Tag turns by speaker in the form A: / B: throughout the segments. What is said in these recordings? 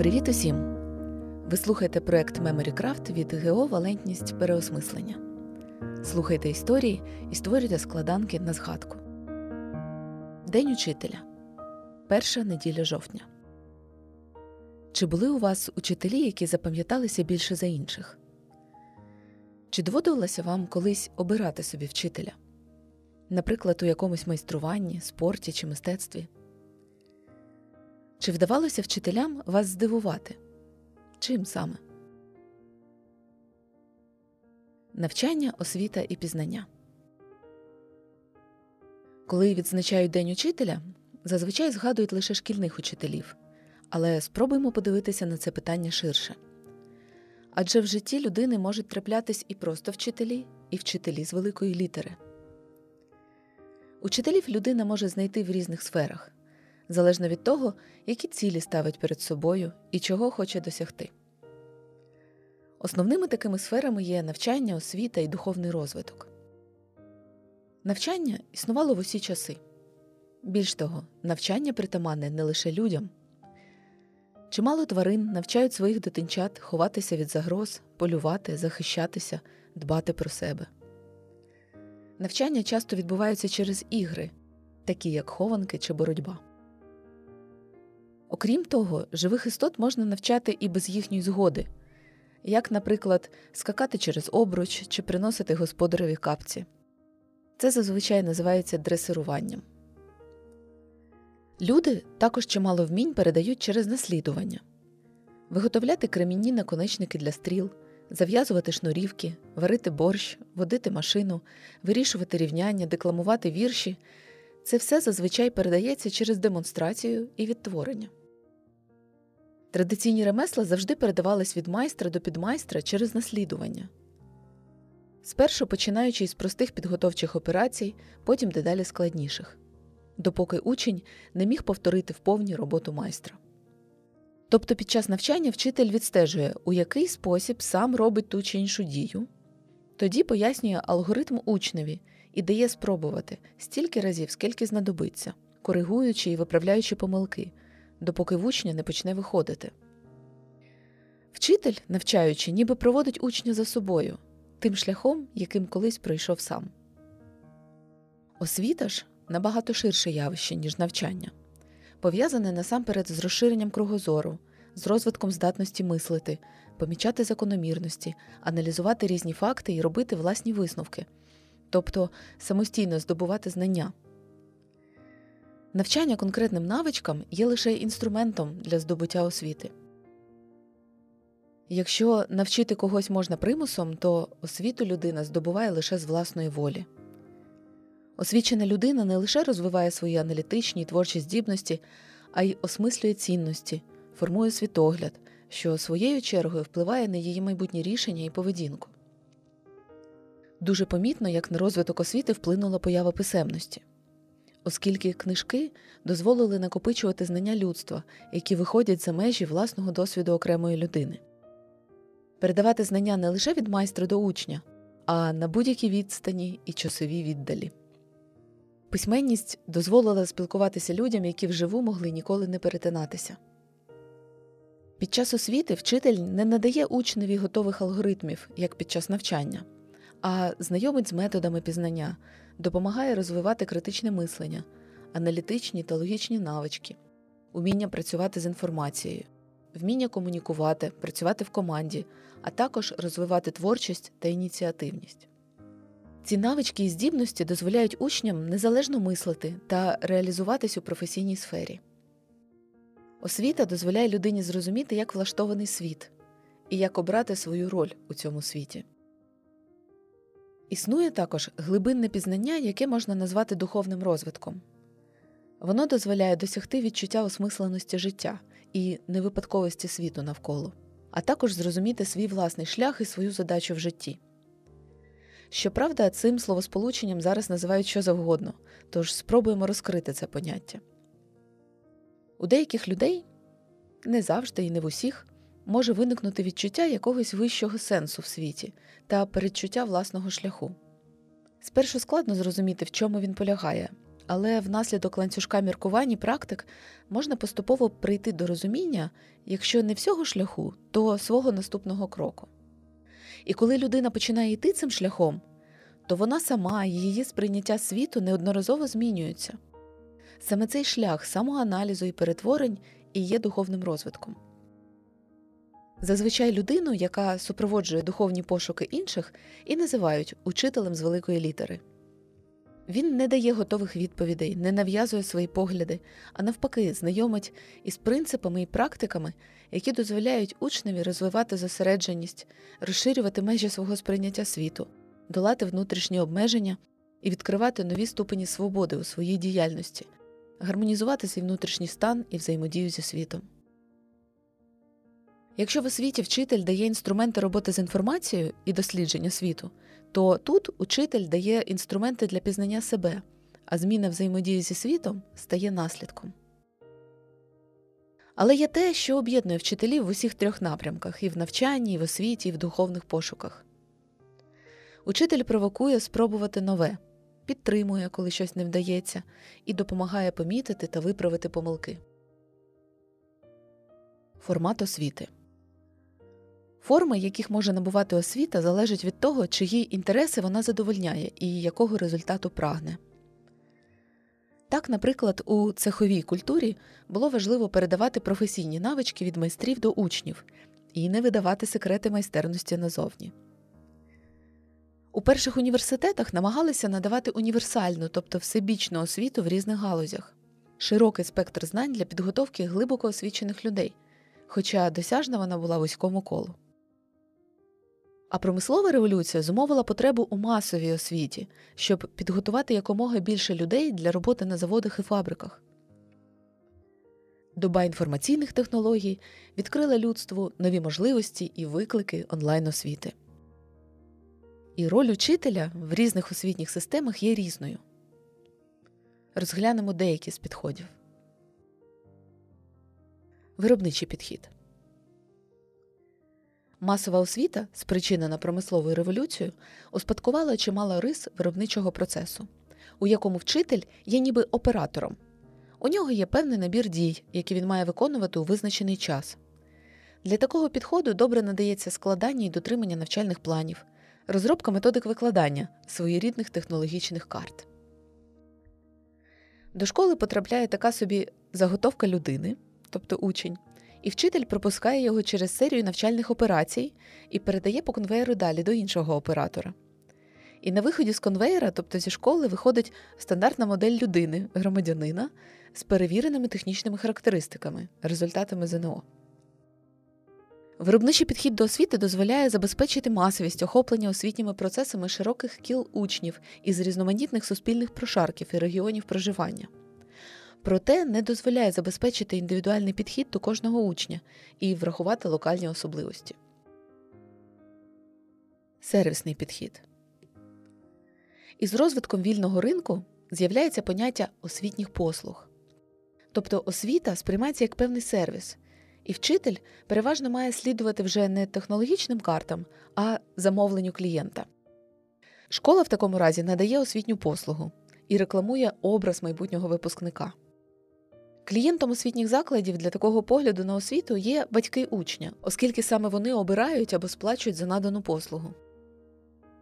A: Привіт усім! Ви слухаєте проект Memory від ГО Валентність переосмислення. Слухайте історії і створюйте складанки на згадку. День учителя. Перша неділя жовтня. Чи були у вас учителі, які запам'яталися більше за інших? Чи доводилося вам колись обирати собі вчителя? Наприклад, у якомусь майструванні, спорті чи мистецтві? Чи вдавалося вчителям вас здивувати? Чим саме? Навчання, освіта і пізнання. Коли відзначають День учителя, зазвичай згадують лише шкільних учителів. Але спробуємо подивитися на це питання ширше. Адже в житті людини можуть траплятись і просто вчителі, і вчителі з великої літери. Учителів людина може знайти в різних сферах залежно від того, які цілі ставить перед собою і чого хоче досягти. Основними такими сферами є навчання, освіта і духовний розвиток. Навчання існувало в усі часи. Більш того, навчання притаманне не лише людям. Чимало тварин навчають своїх дитинчат ховатися від загроз, полювати, захищатися, дбати про себе. Навчання часто відбуваються через ігри, такі як хованки чи боротьба. Окрім того, живих істот можна навчати і без їхньої згоди, як, наприклад, скакати через обруч чи приносити господареві капці. Це зазвичай називається дресируванням. Люди також чимало вмінь передають через наслідування виготовляти кремінні наконечники для стріл, зав'язувати шнурівки, варити борщ, водити машину, вирішувати рівняння, декламувати вірші це все зазвичай передається через демонстрацію і відтворення. Традиційні ремесла завжди передавались від майстра до підмайстра через наслідування. Спершу починаючи із простих підготовчих операцій, потім дедалі складніших, допоки учень не міг повторити вповні роботу майстра. Тобто під час навчання вчитель відстежує, у який спосіб сам робить ту чи іншу дію, тоді пояснює алгоритм учневі і дає спробувати стільки разів, скільки знадобиться, коригуючи і виправляючи помилки, допоки в учня не почне виходити. Вчитель, навчаючи, ніби проводить учня за собою, тим шляхом, яким колись пройшов сам. Освіта ж набагато ширше явище, ніж навчання, пов'язане насамперед з розширенням кругозору, з розвитком здатності мислити, помічати закономірності, аналізувати різні факти і робити власні висновки, тобто самостійно здобувати знання. Навчання конкретним навичкам є лише інструментом для здобуття освіти. Якщо навчити когось можна примусом, то освіту людина здобуває лише з власної волі. Освічена людина не лише розвиває свої аналітичні і творчі здібності, а й осмислює цінності, формує світогляд, що своєю чергою впливає на її майбутні рішення і поведінку. Дуже помітно, як на розвиток освіти вплинула поява писемності оскільки книжки дозволили накопичувати знання людства, які виходять за межі власного досвіду окремої людини, передавати знання не лише від майстра до учня, а на будь-якій відстані і часовій віддалі. Письменність дозволила спілкуватися людям, які вживу могли ніколи не перетинатися. Під час освіти вчитель не надає учневі готових алгоритмів, як під час навчання, а знайомить з методами пізнання, допомагає розвивати критичне мислення, аналітичні та логічні навички, уміння працювати з інформацією, вміння комунікувати, працювати в команді, а також розвивати творчість та ініціативність. Ці навички і здібності дозволяють учням незалежно мислити та реалізуватись у професійній сфері. Освіта дозволяє людині зрозуміти, як влаштований світ і як обрати свою роль у цьому світі. Існує також глибинне пізнання, яке можна назвати духовним розвитком. Воно дозволяє досягти відчуття осмисленості життя і невипадковості світу навколо, а також зрозуміти свій власний шлях і свою задачу в житті. Щоправда, цим словосполученням зараз називають що завгодно, тож спробуємо розкрити це поняття. У деяких людей не завжди і не в усіх може виникнути відчуття якогось вищого сенсу в світі та передчуття власного шляху. Спершу складно зрозуміти, в чому він полягає, але внаслідок ланцюжка міркувань і практик можна поступово прийти до розуміння, якщо не всього шляху, то свого наступного кроку. І коли людина починає йти цим шляхом, то вона сама і її сприйняття світу неодноразово змінюються. Саме цей шлях самоаналізу і перетворень і є духовним розвитком. Зазвичай людину, яка супроводжує духовні пошуки інших, і називають учителем з великої літери. Він не дає готових відповідей, не нав'язує свої погляди, а навпаки, знайомить із принципами і практиками, які дозволяють учневі розвивати зосередженість, розширювати межі свого сприйняття світу, долати внутрішні обмеження і відкривати нові ступені свободи у своїй діяльності, гармонізувати свій внутрішній стан і взаємодію зі світом. Якщо в освіті вчитель дає інструменти роботи з інформацією і дослідження світу, то тут учитель дає інструменти для пізнання себе, а зміна взаємодії зі світом стає наслідком. Але є те, що об'єднує вчителів в усіх трьох напрямках і в навчанні, і в освіті, і в духовних пошуках. Учитель провокує спробувати нове, підтримує, коли щось не вдається, і допомагає помітити та виправити помилки. Формат освіти Форми, яких може набувати освіта, залежать від того, чиї інтереси вона задовольняє і якого результату прагне. Так, наприклад, у цеховій культурі було важливо передавати професійні навички від майстрів до учнів і не видавати секрети майстерності назовні. У перших університетах намагалися надавати універсальну, тобто всебічну освіту в різних галузях, широкий спектр знань для підготовки глибоко освічених людей, хоча досяжна вона була вузькому колу. А промислова революція зумовила потребу у масовій освіті, щоб підготувати якомога більше людей для роботи на заводах і фабриках. Доба інформаційних технологій відкрила людству нові можливості і виклики онлайн освіти. І роль учителя в різних освітніх системах є різною. Розглянемо деякі з підходів. Виробничий підхід. Масова освіта, спричинена промисловою революцією, успадкувала чимало рис виробничого процесу, у якому вчитель є ніби оператором. У нього є певний набір дій, які він має виконувати у визначений час. Для такого підходу добре надається складання і дотримання навчальних планів, розробка методик викладання своєрідних технологічних карт. До школи потрапляє така собі заготовка людини, тобто учень, і вчитель пропускає його через серію навчальних операцій і передає по конвеєру далі до іншого оператора. І на виході з конвеєра, тобто зі школи, виходить стандартна модель людини, громадянина з перевіреними технічними характеристиками, результатами ЗНО. Виробничий підхід до освіти дозволяє забезпечити масовість охоплення освітніми процесами широких кіл учнів із різноманітних суспільних прошарків і регіонів проживання проте не дозволяє забезпечити індивідуальний підхід до кожного учня і врахувати локальні особливості. Сервісний підхід із розвитком вільного ринку з'являється поняття освітніх послуг. Тобто освіта сприймається як певний сервіс, і вчитель переважно має слідувати вже не технологічним картам, а замовленню клієнта. Школа в такому разі надає освітню послугу і рекламує образ майбутнього випускника. Клієнтом освітніх закладів для такого погляду на освіту є батьки учня, оскільки саме вони обирають або сплачують за надану послугу.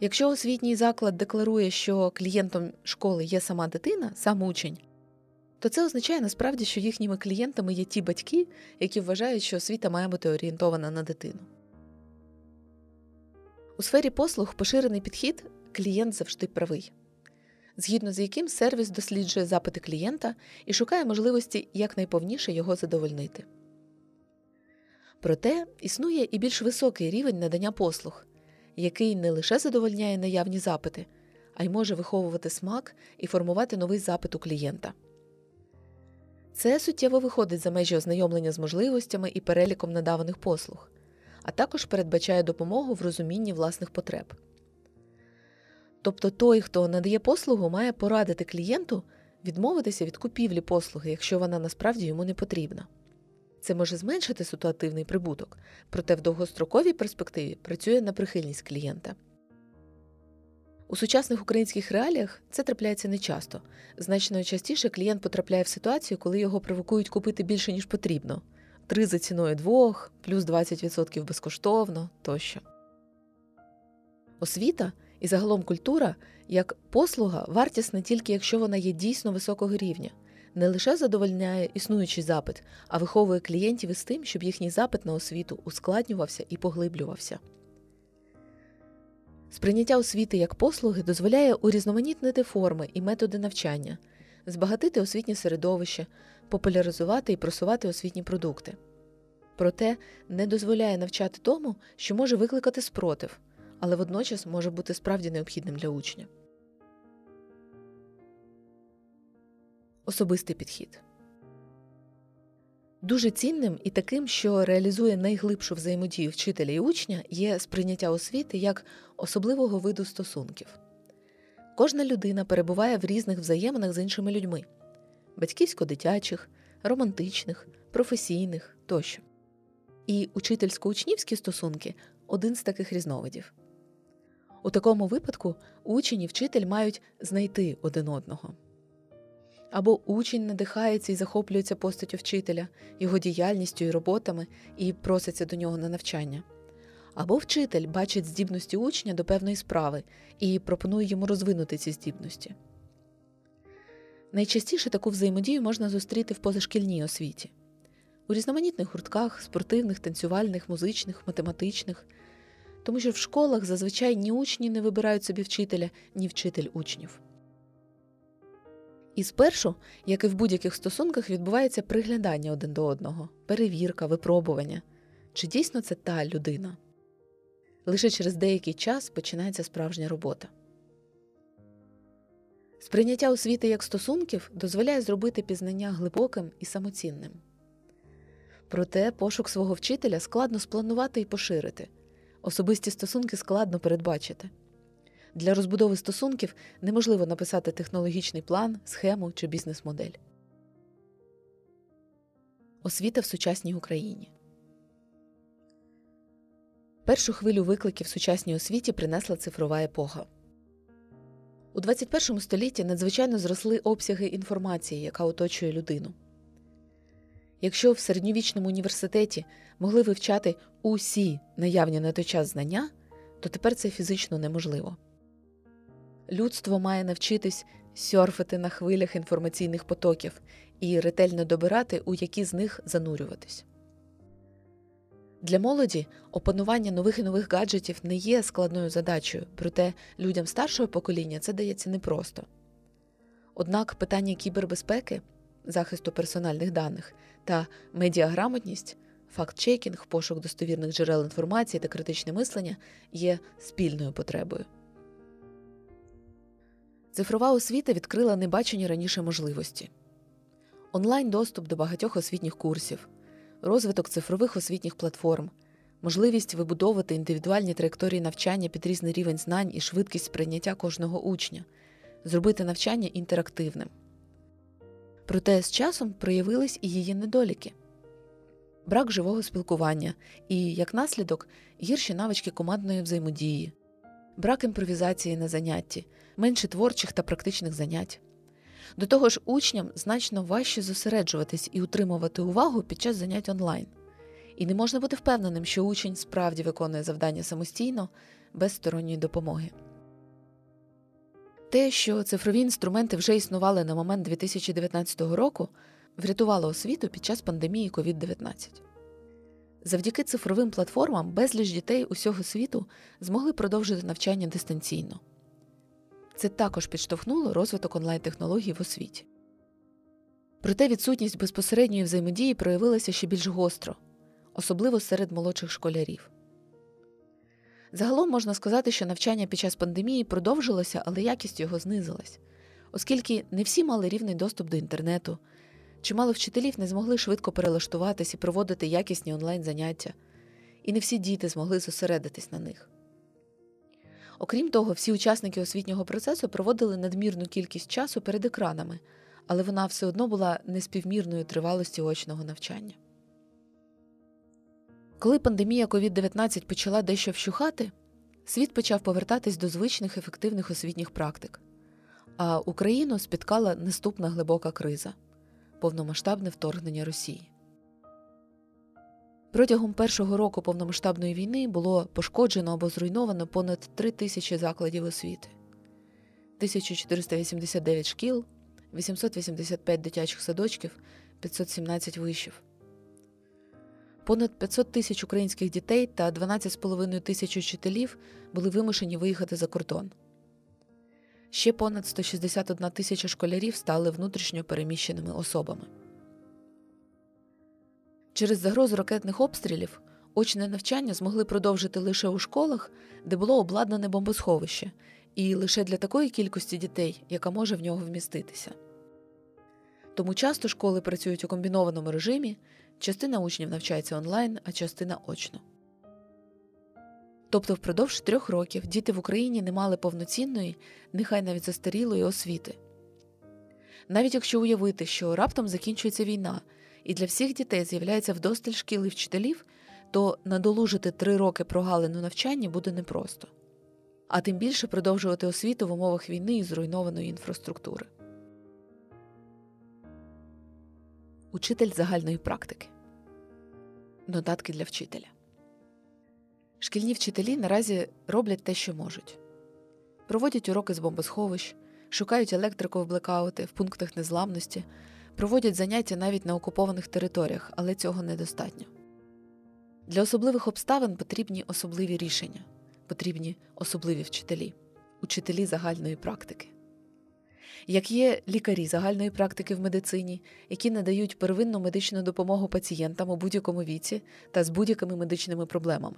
A: Якщо освітній заклад декларує, що клієнтом школи є сама дитина, сам учень, то це означає насправді, що їхніми клієнтами є ті батьки, які вважають, що освіта має бути орієнтована на дитину. У сфері послуг поширений підхід клієнт завжди правий згідно з яким сервіс досліджує запити клієнта і шукає можливості якнайповніше його задовольнити. Проте існує і більш високий рівень надання послуг, який не лише задовольняє наявні запити, а й може виховувати смак і формувати новий запит у клієнта. Це суттєво виходить за межі ознайомлення з можливостями і переліком надаваних послуг, а також передбачає допомогу в розумінні власних потреб. Тобто той, хто надає послугу, має порадити клієнту відмовитися від купівлі послуги, якщо вона насправді йому не потрібна. Це може зменшити ситуативний прибуток, проте в довгостроковій перспективі працює на прихильність клієнта. У сучасних українських реаліях це трапляється нечасто. Значно частіше клієнт потрапляє в ситуацію, коли його провокують купити більше, ніж потрібно. Три за ціною двох, плюс 20% безкоштовно тощо. Освіта і загалом культура як послуга вартісна тільки якщо вона є дійсно високого рівня, не лише задовольняє існуючий запит, а виховує клієнтів із тим, щоб їхній запит на освіту ускладнювався і поглиблювався. Сприйняття освіти як послуги дозволяє урізноманітнити форми і методи навчання, збагатити освітнє середовище, популяризувати і просувати освітні продукти. Проте не дозволяє навчати тому, що може викликати спротив, але водночас може бути справді необхідним для учня. Особистий підхід Дуже цінним і таким, що реалізує найглибшу взаємодію вчителя і учня, є сприйняття освіти як особливого виду стосунків. Кожна людина перебуває в різних взаєминах з іншими людьми батьківсько-дитячих, романтичних, професійних тощо. І учительсько-учнівські стосунки один з таких різновидів. У такому випадку учень і вчитель мають знайти один одного. Або учень надихається і захоплюється постаттю вчителя, його діяльністю і роботами і проситься до нього на навчання. Або вчитель бачить здібності учня до певної справи і пропонує йому розвинути ці здібності. Найчастіше таку взаємодію можна зустріти в позашкільній освіті у різноманітних гуртках, спортивних, танцювальних, музичних, математичних, тому що в школах зазвичай ні учні не вибирають собі вчителя, ні вчитель учнів. І спершу, як і в будь-яких стосунках, відбувається приглядання один до одного, перевірка, випробування. Чи дійсно це та людина? Лише через деякий час починається справжня робота. Сприйняття освіти як стосунків дозволяє зробити пізнання глибоким і самоцінним. Проте пошук свого вчителя складно спланувати і поширити, особисті стосунки складно передбачити. Для розбудови стосунків неможливо написати технологічний план, схему чи бізнес-модель. Освіта в сучасній Україні Першу хвилю викликів в сучасній освіті принесла цифрова епоха. У 21 столітті надзвичайно зросли обсяги інформації, яка оточує людину. Якщо в середньовічному університеті могли вивчати усі наявні на той час знання, то тепер це фізично неможливо людство має навчитись сьорфити на хвилях інформаційних потоків і ретельно добирати, у які з них занурюватись. Для молоді опанування нових і нових гаджетів не є складною задачею, проте людям старшого покоління це дається непросто. Однак питання кібербезпеки, захисту персональних даних та медіаграмотність, факт-чекінг, пошук достовірних джерел інформації та критичне мислення є спільною потребою. Цифрова освіта відкрила небачені раніше можливості онлайн доступ до багатьох освітніх курсів, розвиток цифрових освітніх платформ, можливість вибудовувати індивідуальні траєкторії навчання під різний рівень знань і швидкість сприйняття кожного учня, зробити навчання інтерактивним. Проте з часом проявились і її недоліки. Брак живого спілкування і, як наслідок, гірші навички командної взаємодії, брак імпровізації на занятті, менше творчих та практичних занять. До того ж, учням значно важче зосереджуватись і утримувати увагу під час занять онлайн. І не можна бути впевненим, що учень справді виконує завдання самостійно, без сторонньої допомоги. Те, що цифрові інструменти вже існували на момент 2019 року, врятувало освіту під час пандемії COVID-19. Завдяки цифровим платформам безліч дітей усього світу змогли продовжити навчання дистанційно. Це також підштовхнуло розвиток онлайн-технологій в освіті. Проте відсутність безпосередньої взаємодії проявилася ще більш гостро, особливо серед молодших школярів. Загалом можна сказати, що навчання під час пандемії продовжилося, але якість його знизилась, оскільки не всі мали рівний доступ до інтернету, чимало вчителів не змогли швидко перелаштуватись і проводити якісні онлайн заняття, і не всі діти змогли зосередитись на них. Окрім того, всі учасники освітнього процесу проводили надмірну кількість часу перед екранами, але вона все одно була неспівмірною тривалості очного навчання. Коли пандемія COVID-19 почала дещо вщухати, світ почав повертатись до звичних ефективних освітніх практик, а Україну спіткала наступна глибока криза повномасштабне вторгнення Росії. Протягом першого року повномасштабної війни було пошкоджено або зруйновано понад 3 тисячі закладів освіти, 1489 шкіл, 885 дитячих садочків, 517 вишів. Понад 500 тисяч українських дітей та 12,5 тисяч учителів були вимушені виїхати за кордон. Ще понад 161 тисяча школярів стали внутрішньо переміщеними особами. Через загрозу ракетних обстрілів очне навчання змогли продовжити лише у школах, де було обладнане бомбосховище, і лише для такої кількості дітей, яка може в нього вміститися. Тому часто школи працюють у комбінованому режимі, частина учнів навчається онлайн, а частина очно. Тобто впродовж трьох років діти в Україні не мали повноцінної, нехай навіть застарілої освіти. Навіть якщо уявити, що раптом закінчується війна, і для всіх дітей з'являється вдосталь шкіл і вчителів, то надолужити три роки прогалину навчання буде непросто, а тим більше продовжувати освіту в умовах війни і зруйнованої інфраструктури. Учитель загальної практики. Нотатки для вчителя. Шкільні вчителі наразі роблять те, що можуть. Проводять уроки з бомбосховищ, шукають електрику в блекаути в пунктах незламності, проводять заняття навіть на окупованих територіях, але цього недостатньо. Для особливих обставин потрібні особливі рішення, потрібні особливі вчителі, учителі загальної практики. Як є лікарі загальної практики в медицині, які надають первинну медичну допомогу пацієнтам у будь-якому віці та з будь-якими медичними проблемами,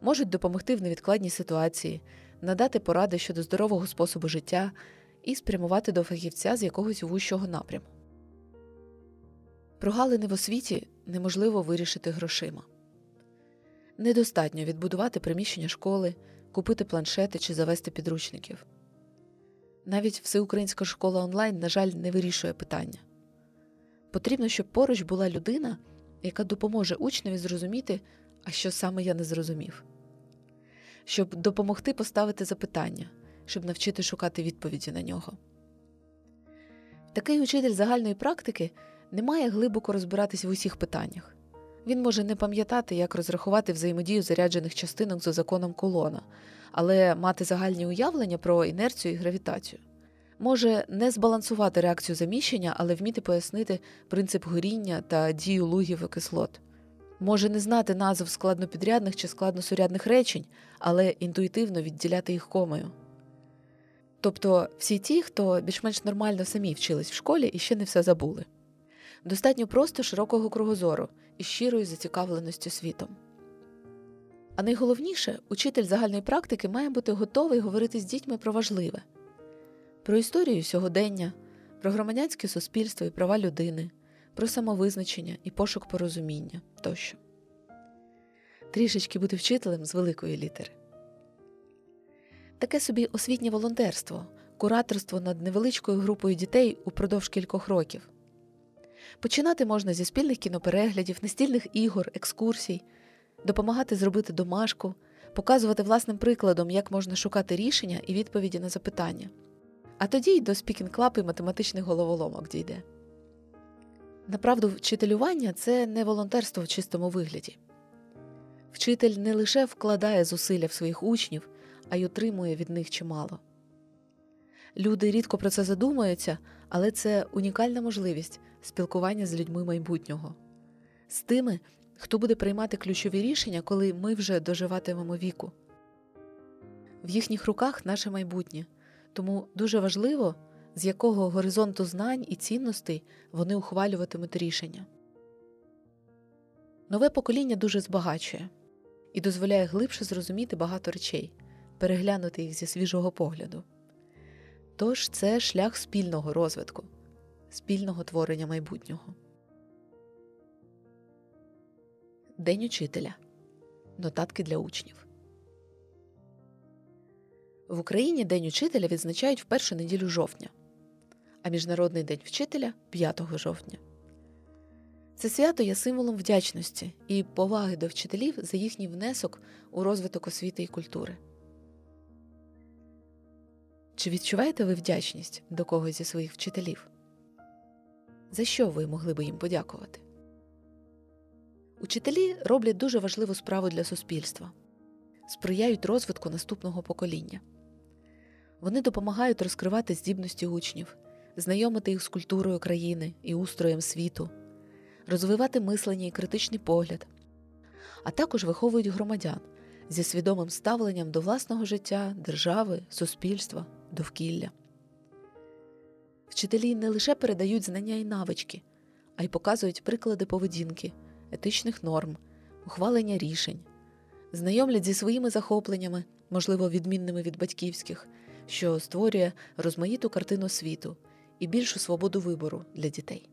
A: можуть допомогти в невідкладній ситуації, надати поради щодо здорового способу життя і спрямувати до фахівця з якогось вущого напряму. Прогалини в освіті неможливо вирішити грошима. Недостатньо відбудувати приміщення школи, купити планшети чи завести підручників. Навіть всеукраїнська школа онлайн, на жаль, не вирішує питання. Потрібно, щоб поруч була людина, яка допоможе учневі зрозуміти, а що саме я не зрозумів, щоб допомогти поставити запитання, щоб навчити шукати відповіді на нього. Такий учитель загальної практики не має глибоко розбиратись в усіх питаннях. Він може не пам'ятати, як розрахувати взаємодію заряджених частинок за законом колона, але мати загальні уявлення про інерцію і гравітацію. Може не збалансувати реакцію заміщення, але вміти пояснити принцип горіння та дію лугів і кислот. Може не знати назв складнопідрядних чи складносурядних речень, але інтуїтивно відділяти їх комою. Тобто всі ті, хто більш-менш нормально самі вчились в школі і ще не все забули. Достатньо просто широкого кругозору і щирої зацікавленості світом. А найголовніше, учитель загальної практики має бути готовий говорити з дітьми про важливе, про історію сьогодення, про громадянське суспільство і права людини, про самовизначення і пошук порозуміння тощо. Трішечки бути вчителем з великої літери. Таке собі освітнє волонтерство, кураторство над невеличкою групою дітей упродовж кількох років. Починати можна зі спільних кінопереглядів, настільних ігор, екскурсій, допомагати зробити домашку, показувати власним прикладом, як можна шукати рішення і відповіді на запитання. А тоді й до speaking club і математичних головоломок дійде. Направду, вчителювання це не волонтерство в чистому вигляді. Вчитель не лише вкладає зусилля в своїх учнів, а й отримує від них чимало. Люди рідко про це задумуються, але це унікальна можливість спілкування з людьми майбутнього, з тими, хто буде приймати ключові рішення, коли ми вже доживатимемо віку. В їхніх руках наше майбутнє, тому дуже важливо, з якого горизонту знань і цінностей вони ухвалюватимуть рішення. Нове покоління дуже збагачує і дозволяє глибше зрозуміти багато речей, переглянути їх зі свіжого погляду. Тож це шлях спільного розвитку, спільного творення майбутнього. День учителя. Нотатки для учнів. В Україні День учителя відзначають в першу неділю жовтня, а Міжнародний день вчителя 5 жовтня. Це свято є символом вдячності і поваги до вчителів за їхній внесок у розвиток освіти і культури. Чи відчуваєте ви вдячність до когось зі своїх вчителів? За що ви могли би їм подякувати? Учителі роблять дуже важливу справу для суспільства, сприяють розвитку наступного покоління. Вони допомагають розкривати здібності учнів, знайомити їх з культурою країни і устроєм світу, розвивати мислення і критичний погляд, а також виховують громадян зі свідомим ставленням до власного життя, держави, суспільства, довкілля. Вчителі не лише передають знання і навички, а й показують приклади поведінки, етичних норм, ухвалення рішень, знайомлять зі своїми захопленнями, можливо, відмінними від батьківських, що створює розмаїту картину світу і більшу свободу вибору для дітей.